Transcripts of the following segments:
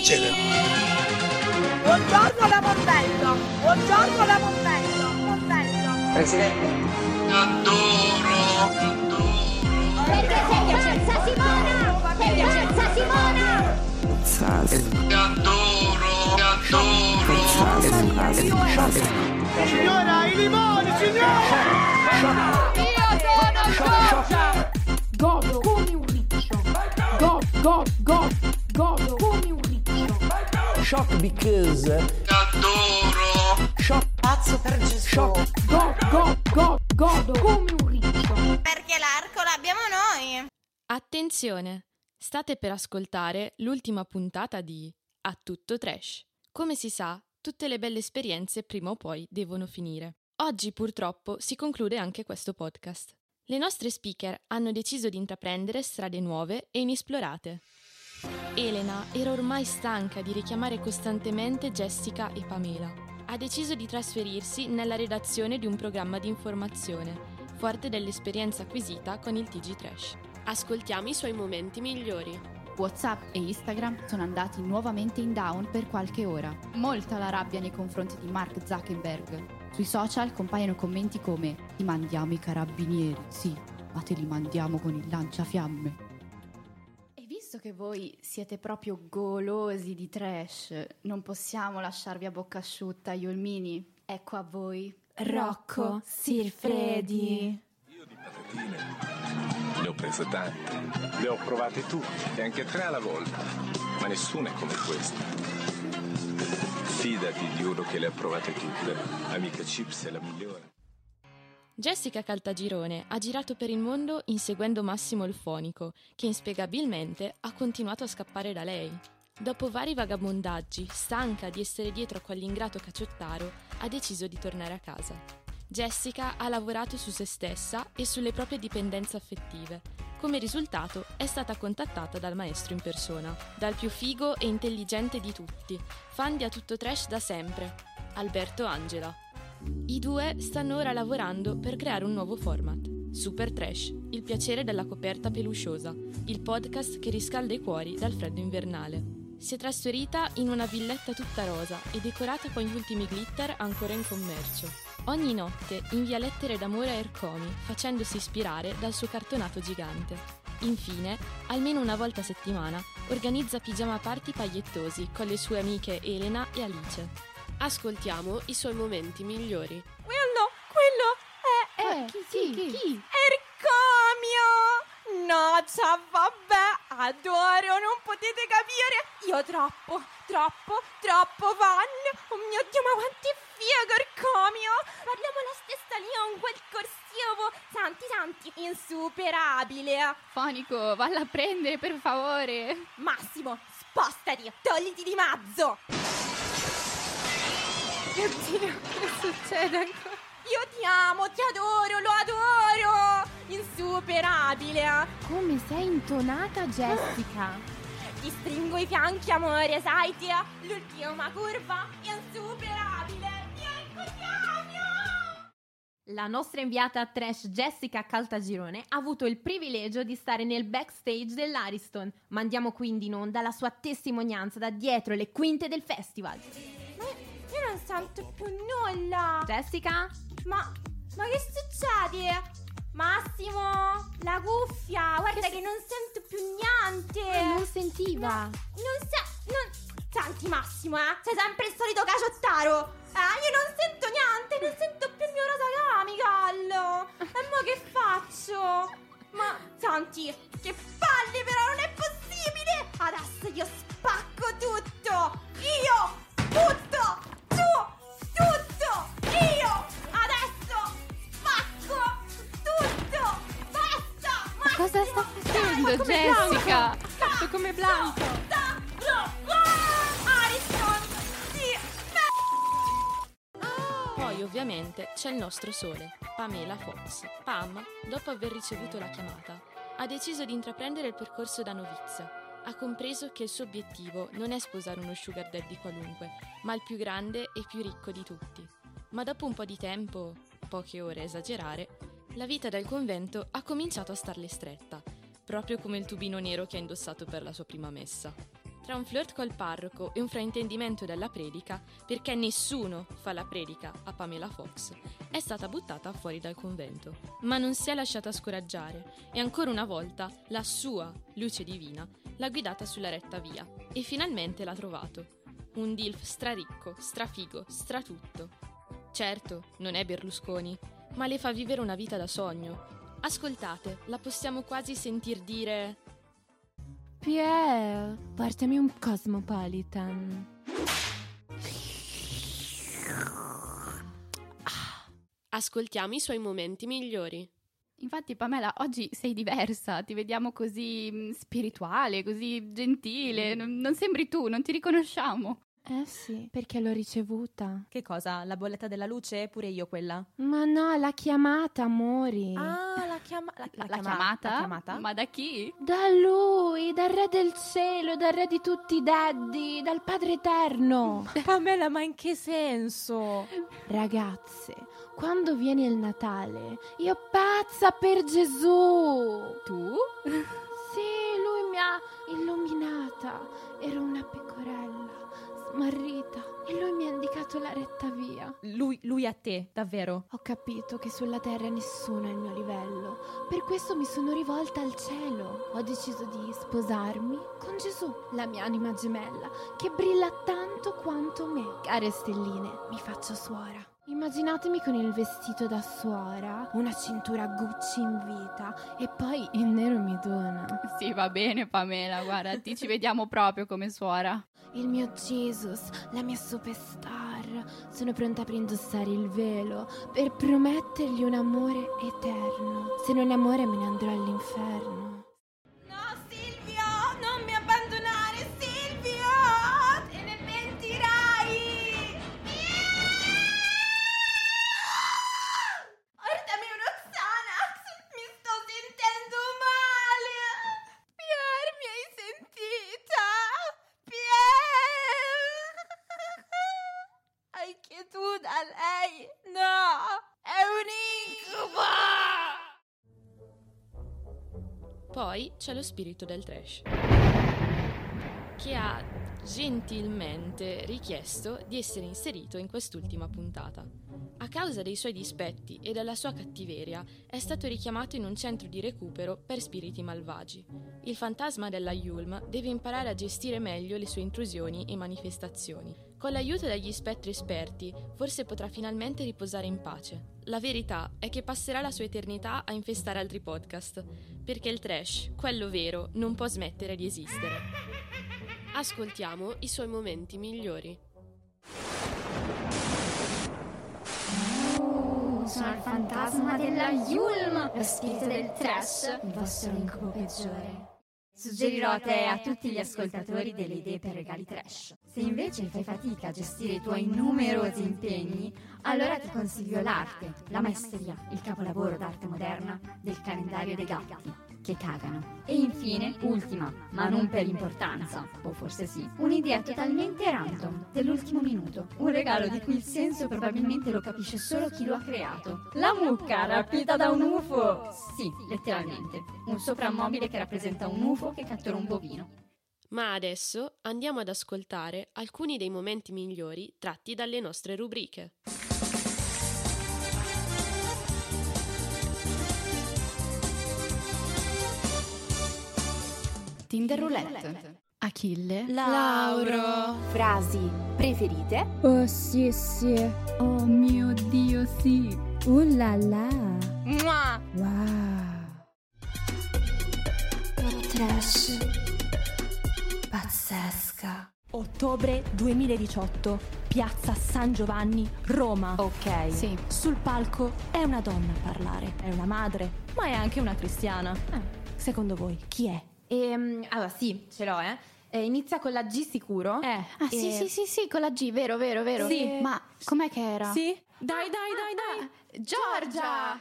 succede? Buongiorno la Montello! Buongiorno la Montello! Montello! Presidente. Adoro! Perché sei piacenza Simona! Sei piacenza Simona! Adoro! Adoro! Signora, i limoni, Shock because. Adoro! Shock. Pazzo per Gesù. Shock, god, god, god, godo come un riccio. Perché l'arco l'abbiamo noi. Attenzione! State per ascoltare l'ultima puntata di A tutto trash. Come si sa, tutte le belle esperienze prima o poi devono finire. Oggi purtroppo si conclude anche questo podcast. Le nostre speaker hanno deciso di intraprendere strade nuove e inesplorate. Elena era ormai stanca di richiamare costantemente Jessica e Pamela. Ha deciso di trasferirsi nella redazione di un programma di informazione, forte dell'esperienza acquisita con il TG Trash. Ascoltiamo i suoi momenti migliori. WhatsApp e Instagram sono andati nuovamente in down per qualche ora. Molta la rabbia nei confronti di Mark Zuckerberg. Sui social compaiono commenti come ti mandiamo i carabinieri, sì, ma te li mandiamo con il lanciafiamme. Visto che voi siete proprio golosi di trash, non possiamo lasciarvi a bocca asciutta, Iolmini. Ecco a voi Rocco Sirfredi. Ne ho prese tante, le ho provate tutte, e anche tre alla volta, ma nessuna è come questa. Fidati di uno che le ha provate tutte, amica Chips è la migliore. Jessica Caltagirone ha girato per il mondo inseguendo Massimo il Fonico, che inspiegabilmente ha continuato a scappare da lei. Dopo vari vagabondaggi, stanca di essere dietro a quell'ingrato cacciottaro, ha deciso di tornare a casa. Jessica ha lavorato su se stessa e sulle proprie dipendenze affettive. Come risultato è stata contattata dal maestro in persona, dal più figo e intelligente di tutti, fan di A Tutto Trash da sempre, Alberto Angela. I due stanno ora lavorando per creare un nuovo format. Super Trash, il piacere della coperta pelusciosa, il podcast che riscalda i cuori dal freddo invernale. Si è trasferita in una villetta tutta rosa e decorata con gli ultimi glitter ancora in commercio. Ogni notte invia lettere d'amore a Ercomi, facendosi ispirare dal suo cartonato gigante. Infine, almeno una volta a settimana, organizza pigiama party pagliettosi con le sue amiche Elena e Alice. Ascoltiamo i suoi momenti migliori. Quello, quello è... Eh, chi, chi, chi? Ercomio! No, ciao, vabbè, adoro, non potete capire. Io troppo, troppo, troppo fan. Oh mio Dio, ma quanto è figo Ercomio! Parliamo la stessa lingua, il corsivo. Santi, santi, insuperabile. Fonico, valla a prendere per favore. Massimo, spostati, togliti di mazzo. Mio Dio, che succede ancora? Io ti amo, ti adoro, lo adoro! Insuperabile! Come sei intonata, Jessica? Ti stringo i fianchi, amore, sai te? L'ultima curva insuperabile! Ecco, ti amo! La nostra inviata trash Jessica Caltagirone ha avuto il privilegio di stare nel backstage dell'Ariston. Mandiamo quindi in onda la sua testimonianza da dietro le quinte del festival. Ma sento più nulla! Jessica? Ma, ma che succede? Massimo, la cuffia, guarda che, non sento più niente! Non sentiva. Non se... Non... Senti Massimo, eh? Sei sempre il solito caciottaro! Eh, io non sento niente, non sento più il mio rosacamical! E mo che faccio? Ma, senti, che palle però, non è possibile! Adesso io spacco tutto! Io! Blanco! Ariston! Sì! Poi ovviamente c'è il nostro sole, Pamela Fox. Pam, dopo aver ricevuto la chiamata, ha deciso di intraprendere il percorso da novizia. Ha compreso che il suo obiettivo non è sposare uno sugar daddy qualunque, ma il più grande e più ricco di tutti. Ma dopo un po' di tempo, poche ore a esagerare, la vita del convento ha cominciato a starle stretta, proprio come il tubino nero che ha indossato per la sua prima messa. Tra un flirt col parroco e un fraintendimento della predica, perché nessuno fa la predica a Pamela Fox, è stata buttata fuori dal convento. Ma non si è lasciata scoraggiare e ancora una volta la sua luce divina l'ha guidata sulla retta via e finalmente l'ha trovato. Un DILF straricco, strafigo, stratutto. Certo, non è Berlusconi, ma le fa vivere una vita da sogno. Ascoltate, la possiamo quasi sentir dire Pierre, portami un Cosmopolitan. Ascoltiamo i suoi momenti migliori. Infatti, Pamela, oggi sei diversa, ti vediamo così mm, spirituale, così gentile. Non, non sembri tu, non ti riconosciamo. Eh sì, perché l'ho ricevuta. Che cosa? La bolletta della luce? Pure io quella. Ma no, la chiamata, amori. Ah, la, chiama- la, La, la chiama- chiamata? la chiamata? Ma da chi? Da lui, dal re del cielo, dal re di tutti i daddi, dal padre eterno. Pamela, ma in che senso? Ragazze, quando viene il Natale, io pazza per Gesù. Tu? Sì, lui mi ha illuminata. Ero una pecorella, smarrita, e lui mi ha indicato la retta via. Lui, lui a te, davvero? Ho capito che sulla terra nessuno è il mio livello. Per questo mi sono rivolta al cielo. Ho deciso di sposarmi con Gesù, la mia anima gemella, che brilla tanto quanto me. Care stelline, mi faccio suora. Immaginatemi con il vestito da suora, una cintura Gucci in vita e poi il nero mi dona. Sì, va bene, Pamela, guarda, ti ci vediamo proprio come suora. Il mio Jesus, la mia superstar. Sono pronta per indossare il velo, per promettergli un amore eterno. Se non è amore me ne andrò all'inferno. Poi c'è lo spirito del trash, che ha gentilmente richiesto di essere inserito in quest'ultima puntata. A causa dei suoi dispetti e della sua cattiveria, è stato richiamato in un centro di recupero per spiriti malvagi. Il fantasma della Yulm deve imparare a gestire meglio le sue intrusioni e manifestazioni. Con l'aiuto degli spettri esperti, forse potrà finalmente riposare in pace. La verità è che passerà la sua eternità a infestare altri podcast, perché il trash, quello vero, non può smettere di esistere. Ascoltiamo i suoi momenti migliori. Sono il fantasma della Yulm, lo spirito del trash, il vostro incubo peggiore. Suggerirò a te e a tutti gli ascoltatori delle idee per regali trash. Se invece fai fatica a gestire i tuoi numerosi impegni, allora ti consiglio l'arte, la maestria, il capolavoro d'arte moderna del calendario dei gatti, che cagano. E infine, ultima, ma non per importanza, o forse sì, un'idea totalmente random, dell'ultimo minuto. Un regalo di cui il senso probabilmente lo capisce solo chi lo ha creato. La mucca rapita da un UFO! Sì, letteralmente. Un soprammobile che rappresenta un UFO che cattura un bovino. Ma adesso andiamo ad ascoltare alcuni dei momenti migliori tratti dalle nostre rubriche. Tinder roulette. Achille. Lauro. Frasi preferite? Oh sì sì. Oh mio Dio, sì. Uh la la. Mua! Wow. Trash. Pazzesca. Ottobre 2018, piazza San Giovanni, Roma. Ok. Sì. Sul palco è una donna a parlare, è una madre, ma è anche una cristiana. Secondo voi chi è? Ehm, allora, sì, ce l'ho, eh. Eh, inizia con la G sicuro. Eh. Ah, sì, E- sì, sì, sì, con la G, vero, vero, vero. Sì. Ma com'è che era? Sì? Dai, dai, dai, dai. Giorgia!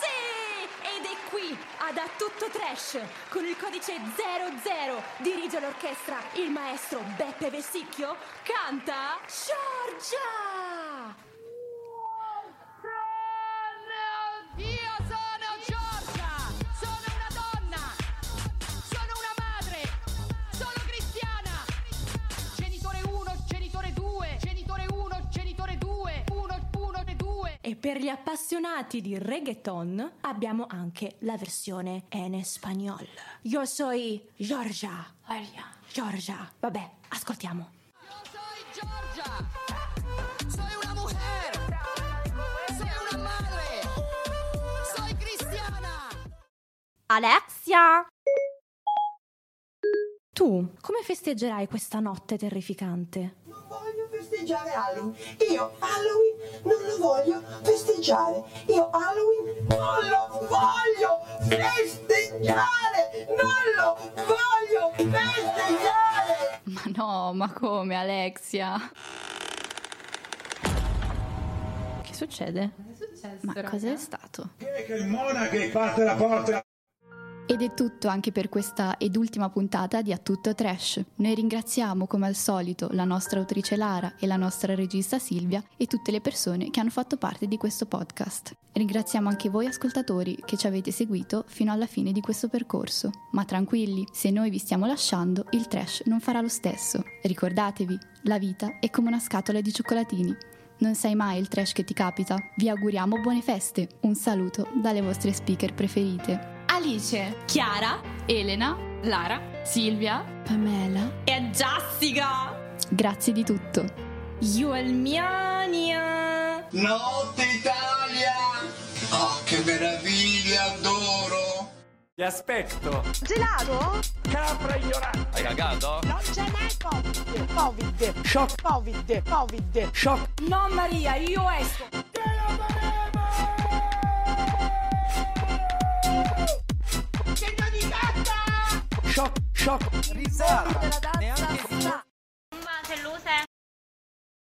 Sì! Ed è qui, ad A Tutto Trash, con il codice 00, dirige l'orchestra il maestro Beppe Vessicchio, canta Giorgia! E per gli appassionati di reggaeton abbiamo anche la versione en spagnol. Io soy Giorgia. Giorgia. Vabbè, ascoltiamo. Giorgia, soy una mujer, soy una madre, soy cristiana. Alexia! Tu come festeggerai questa notte terrificante? voglio festeggiare Halloween. Io Halloween non lo voglio festeggiare. Io Halloween non lo voglio festeggiare. Non lo voglio festeggiare. Ma no, ma come Alexia? Che succede? Ma cos'è stato? Che il monaco che parte la porta. Ed è tutto anche per questa ed ultima puntata di A Tutto Trash. Noi ringraziamo come al solito la nostra autrice Lara e la nostra regista Silvia e tutte le persone che hanno fatto parte di questo podcast. Ringraziamo anche voi ascoltatori che ci avete seguito fino alla fine di questo percorso. Ma tranquilli, se noi vi stiamo lasciando, il trash non farà lo stesso. Ricordatevi, la vita è come una scatola di cioccolatini. Non sai mai il trash che ti capita. Vi auguriamo buone feste. Un saluto dalle vostre speaker preferite. Alice, Chiara, Elena, Lara, Silvia, Pamela e Jessica. Grazie di tutto. Yuelmiania. Notte Italia! Oh, che meraviglia, adoro! Ti aspetto. Gelato? Capra ignorante. Hai cagato? Non ce n'è Covid. Covid. Shock. Covid. Covid. Shock. No Maria, io esco. Segno Shock. Risata. Neanche?